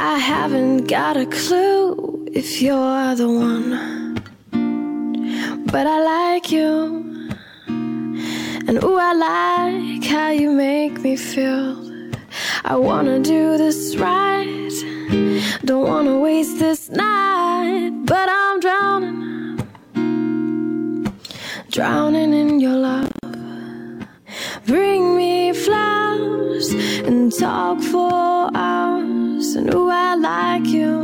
I haven't got a clue if you're the one, but I like you. And ooh, I like how you make me feel. I wanna do this right, don't wanna waste this night, but I'm drowning, drowning in your love. Bring me flowers and talk for hours. And ooh, I like you.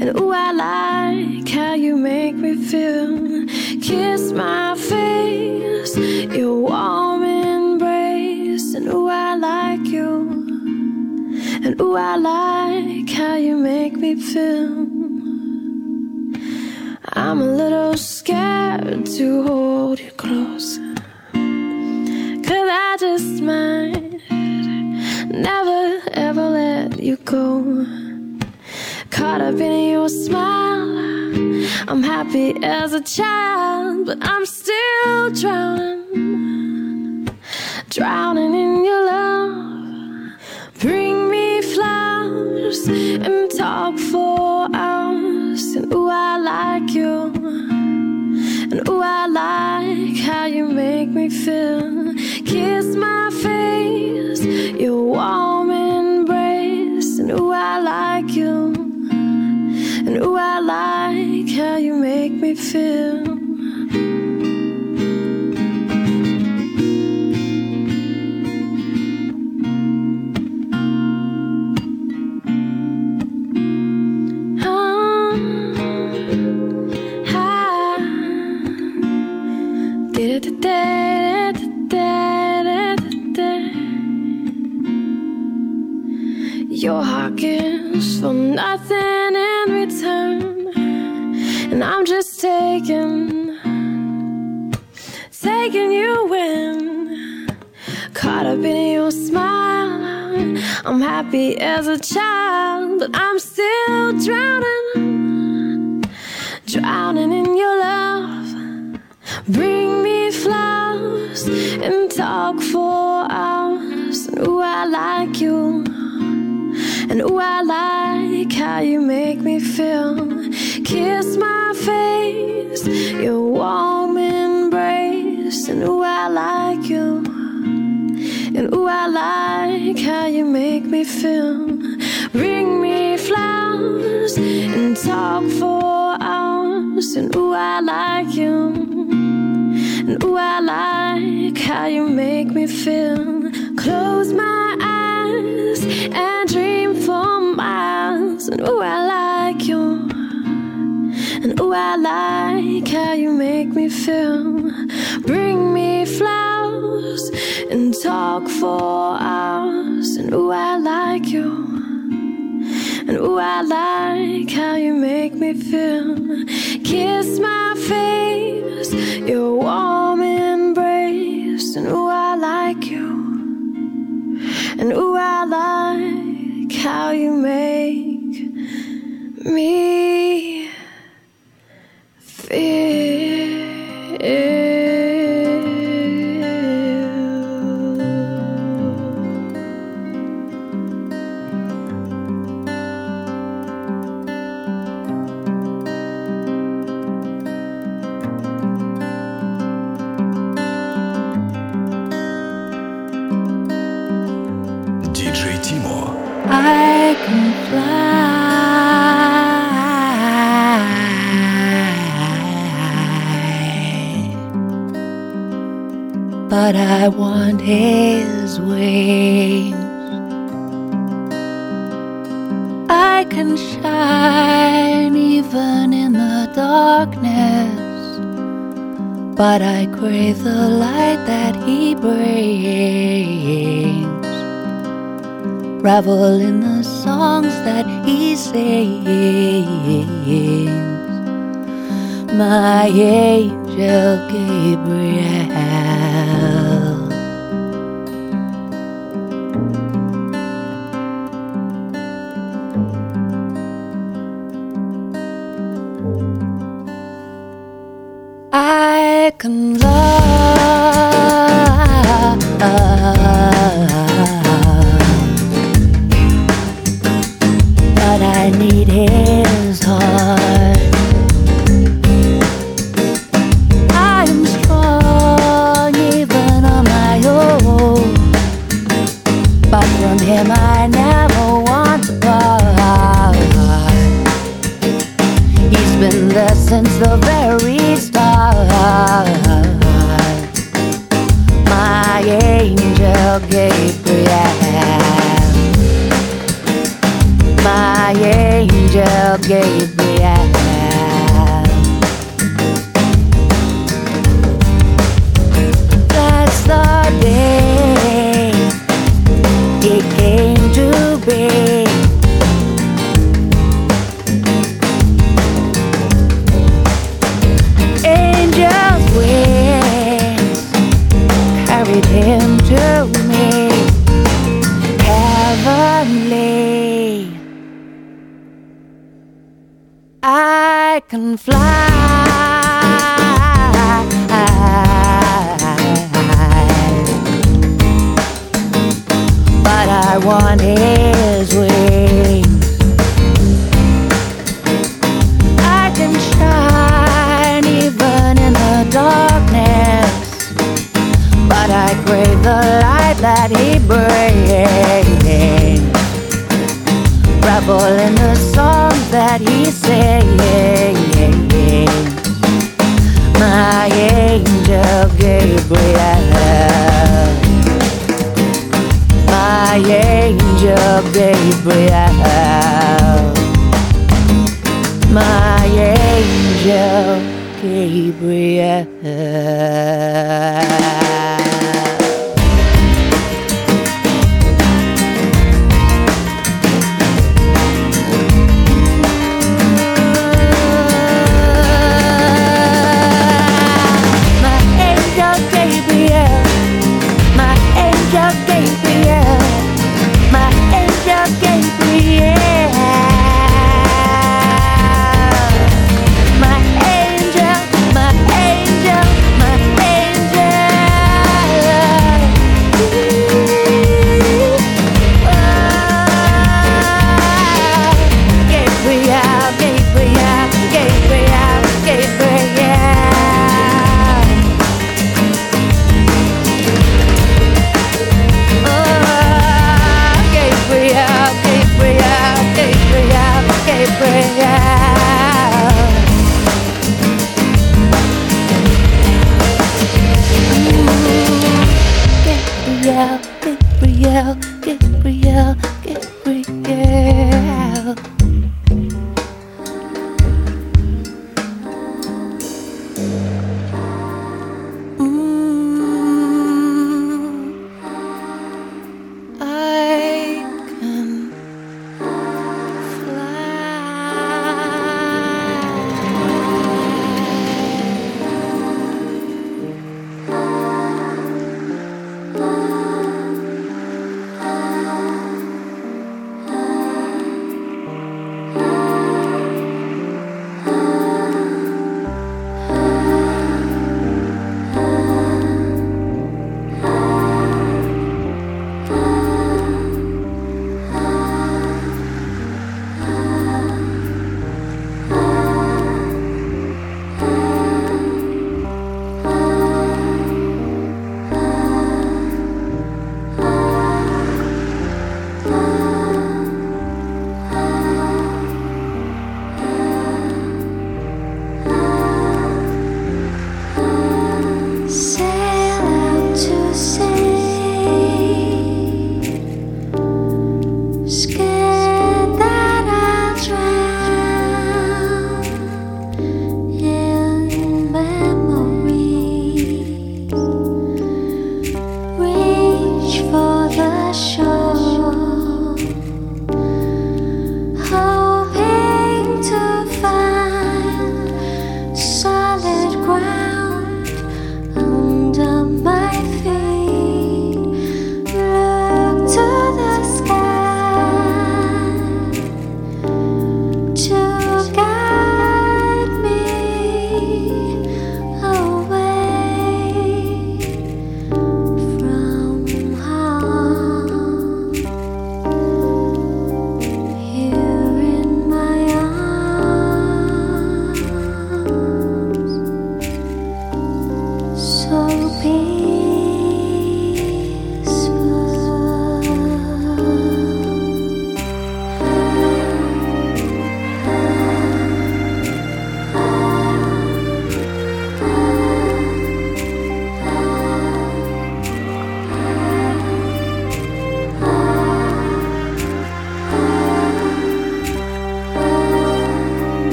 And ooh, I like how you make me feel. Kiss my face, your warm embrace. And ooh, I like you. And ooh, I like how you make me feel. I'm a little scared to hold you close. Cause I just might never you go. Caught up in your smile, I'm happy as a child, but I'm still drowning, drowning in your love. Bring me flowers and talk for hours, and ooh, I like you. And ooh, I like how you make me feel. Kiss my face, your warm. And ooh, I like you. And ooh, I like how you make me feel. For nothing in return, and I'm just taking, taking you in. Caught up in your smile, I'm happy as a child, but I'm still drowning, drowning in your love. Bring me flowers and talk for hours. Ooh, I like you. And ooh, I like how you make me feel. Kiss my face, your warm embrace. And ooh, I like you. And ooh, I like how you make me feel. Bring me flowers and talk for hours. And ooh, I like you. And ooh, I like how you make me feel. Close my eyes and dream for miles. And ooh, I like you. And ooh, I like how you make me feel. Bring me flowers and talk for hours. And ooh, I like you. And ooh, I like how you make me feel. Kiss my face, your warm embrace. And ooh, I like. And ooh, I like how you make me feel. But I want his wings. I can shine even in the darkness, but I crave the light that he brings revel in the songs that he sings. My angel Gabriel. second love. But I need his heart. that he said. My angel Gabriel. My angel Gabriel. My angel Gabriel.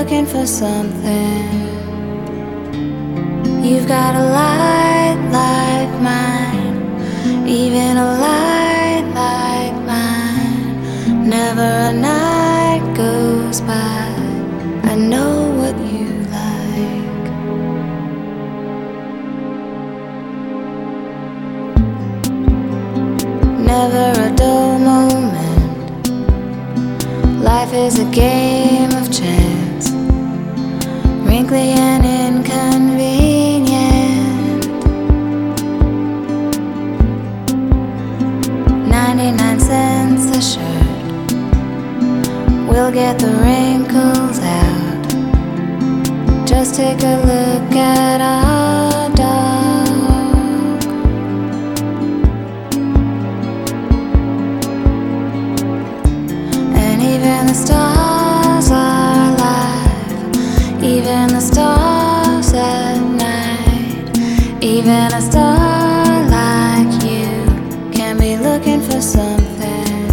looking for something. You've got a light like mine, even a light like mine. Never a night goes by. I know what you like. Never a dull moment. Life is a game an inconvenient. 99 cents a shirt. We'll get the wrinkles out. Just take a look at our dog. And even the stars a star like you can be looking for something.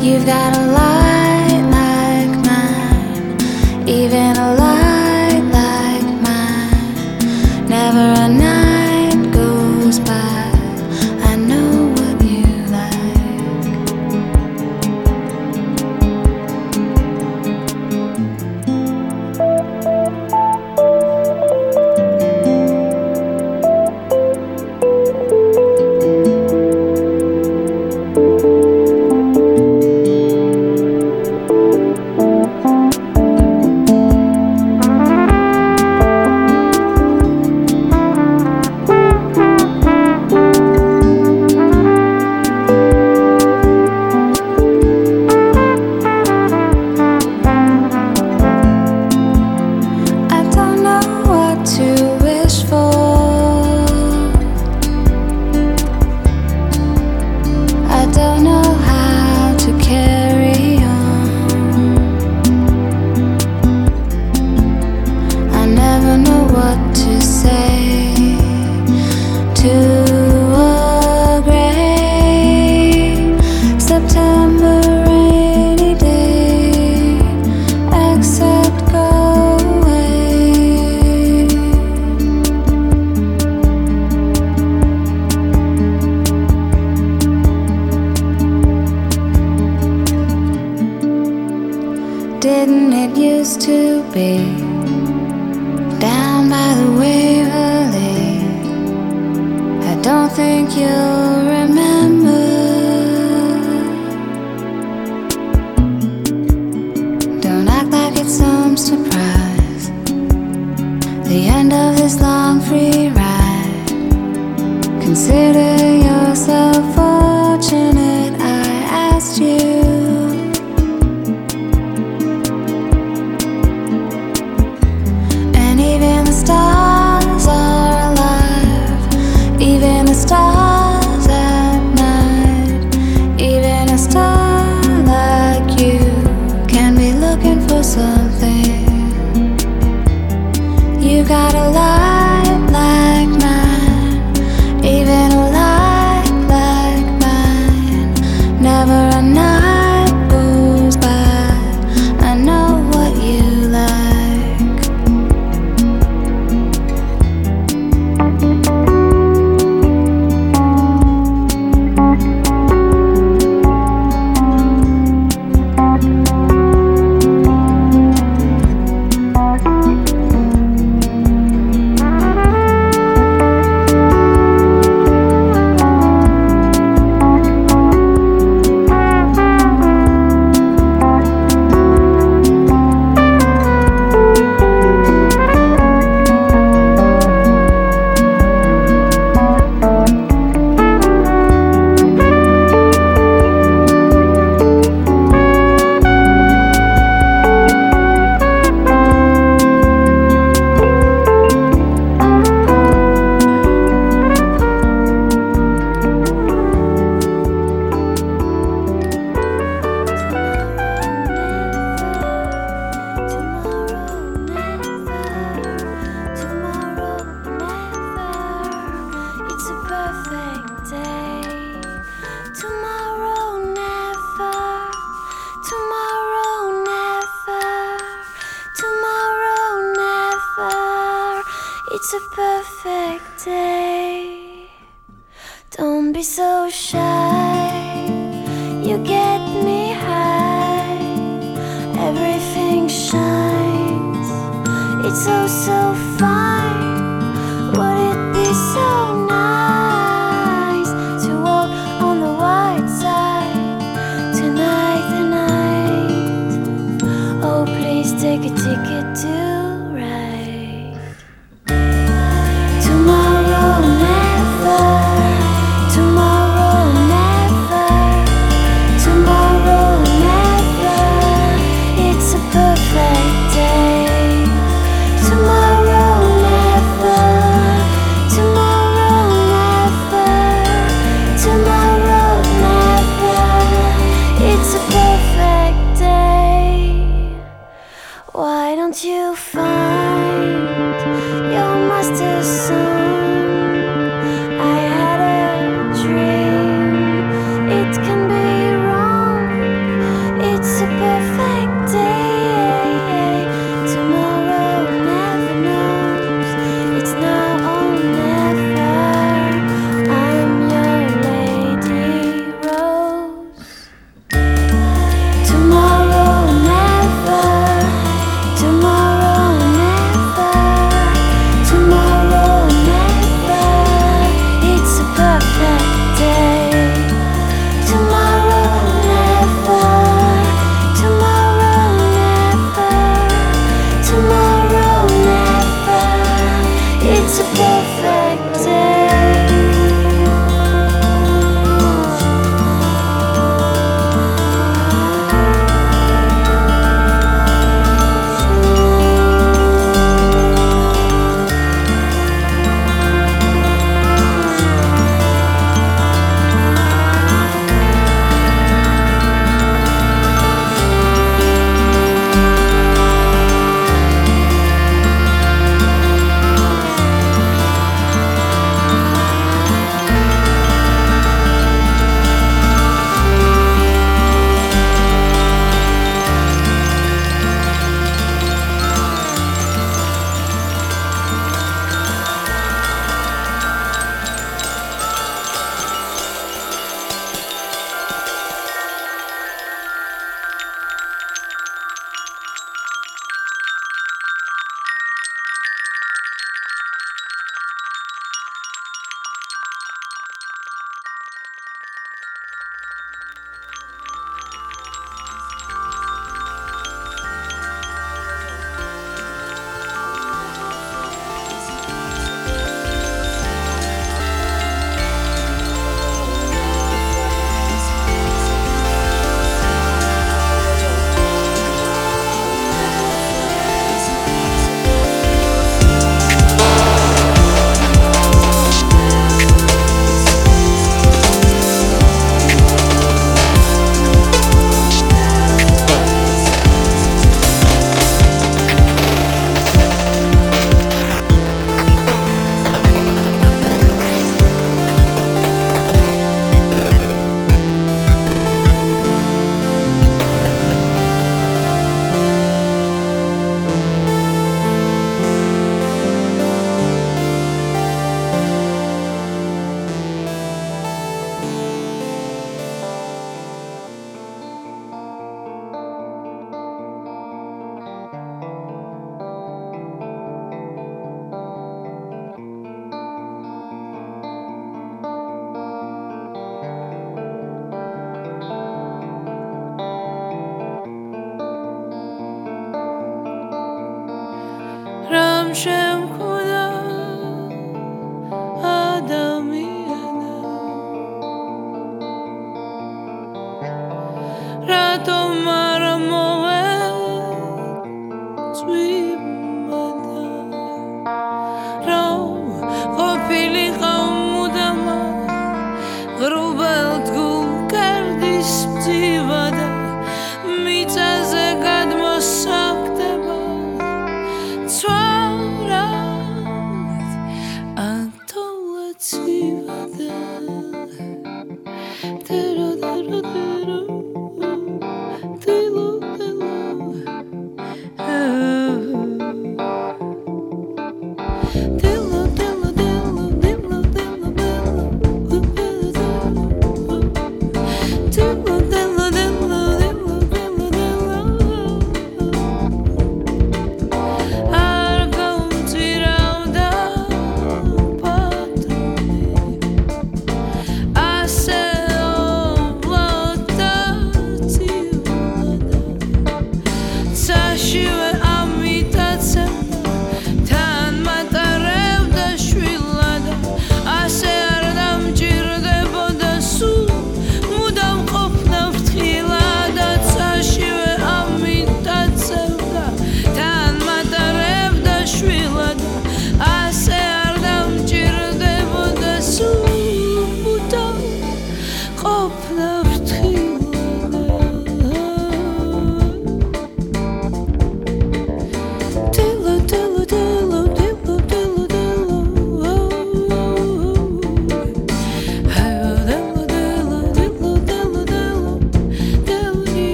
You've got a light like mine, even a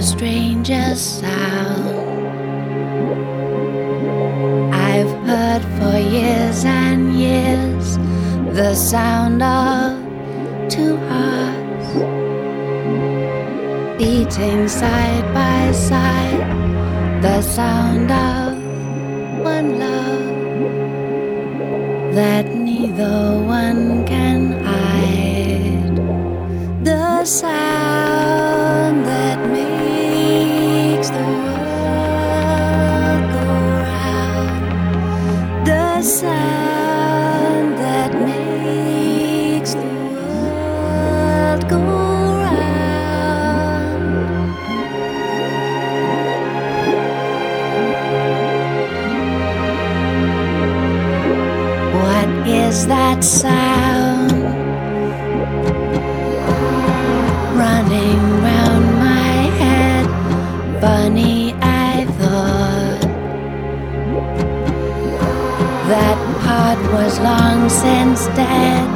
the strangest sound I've heard for years and years the sound of two hearts beating side by side, the sound of one love that neither one can hide. The sound. That sound running round my head? Funny, I thought that part was long since dead,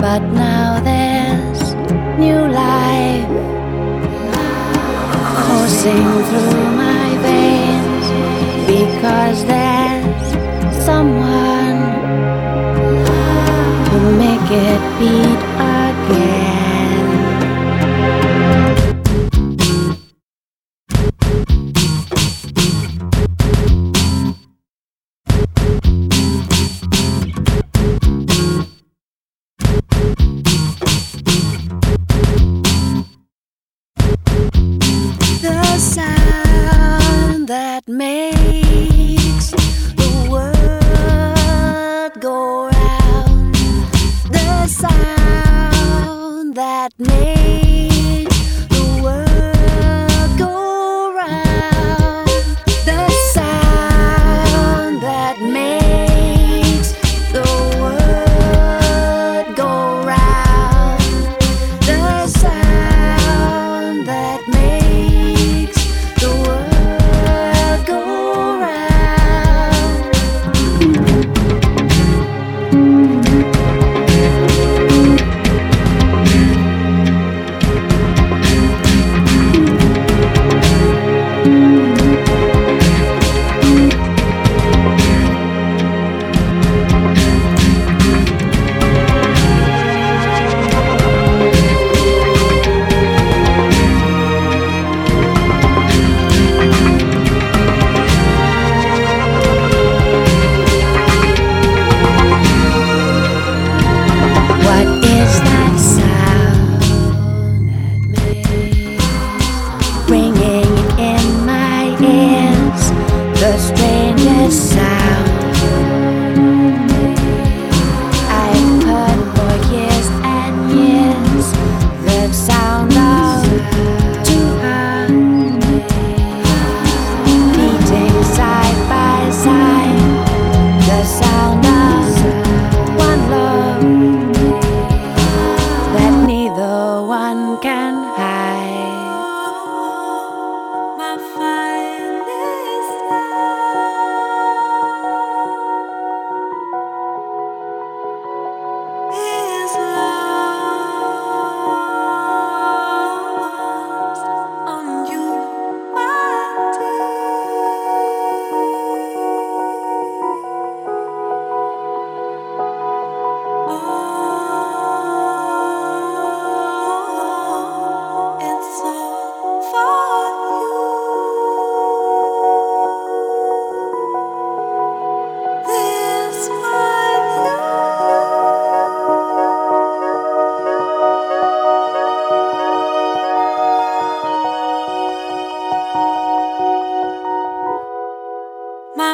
but now there's new life coursing through my veins because there's someone it beat again.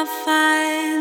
find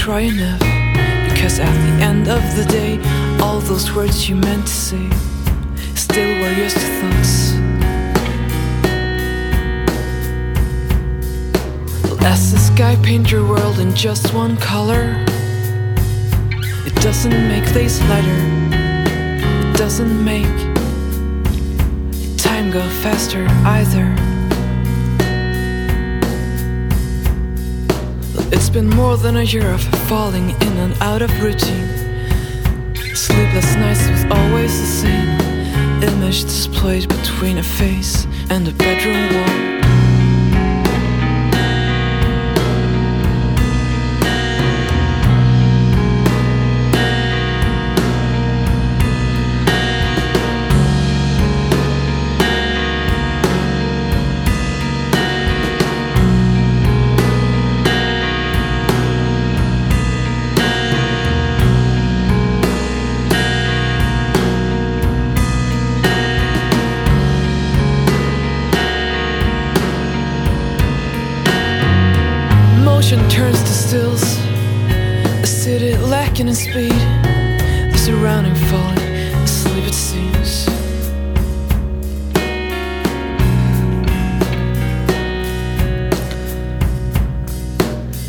try enough. Because at the end of the day, all those words you meant to say still were just thoughts. As the sky paint your world in just one color, it doesn't make days lighter, it doesn't make time go faster either. It's been more than a year of falling in and out of routine. Sleepless nights with always the same image displayed between a face and a bedroom wall.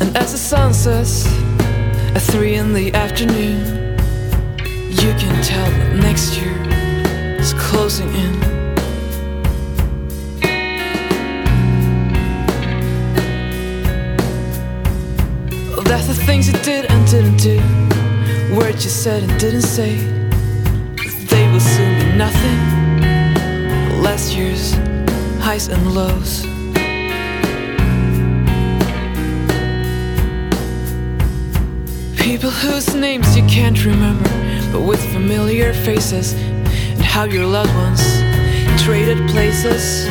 And as the sun sets at three in the afternoon, you can tell that next year is closing in. That's the things you did and didn't do. Words you said and didn't say, they will soon be nothing. Last year's highs and lows. People whose names you can't remember, but with familiar faces, and how your loved ones traded places.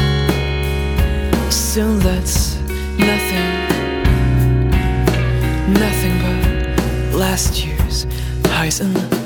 Soon that's nothing, nothing but last year's highs and lows.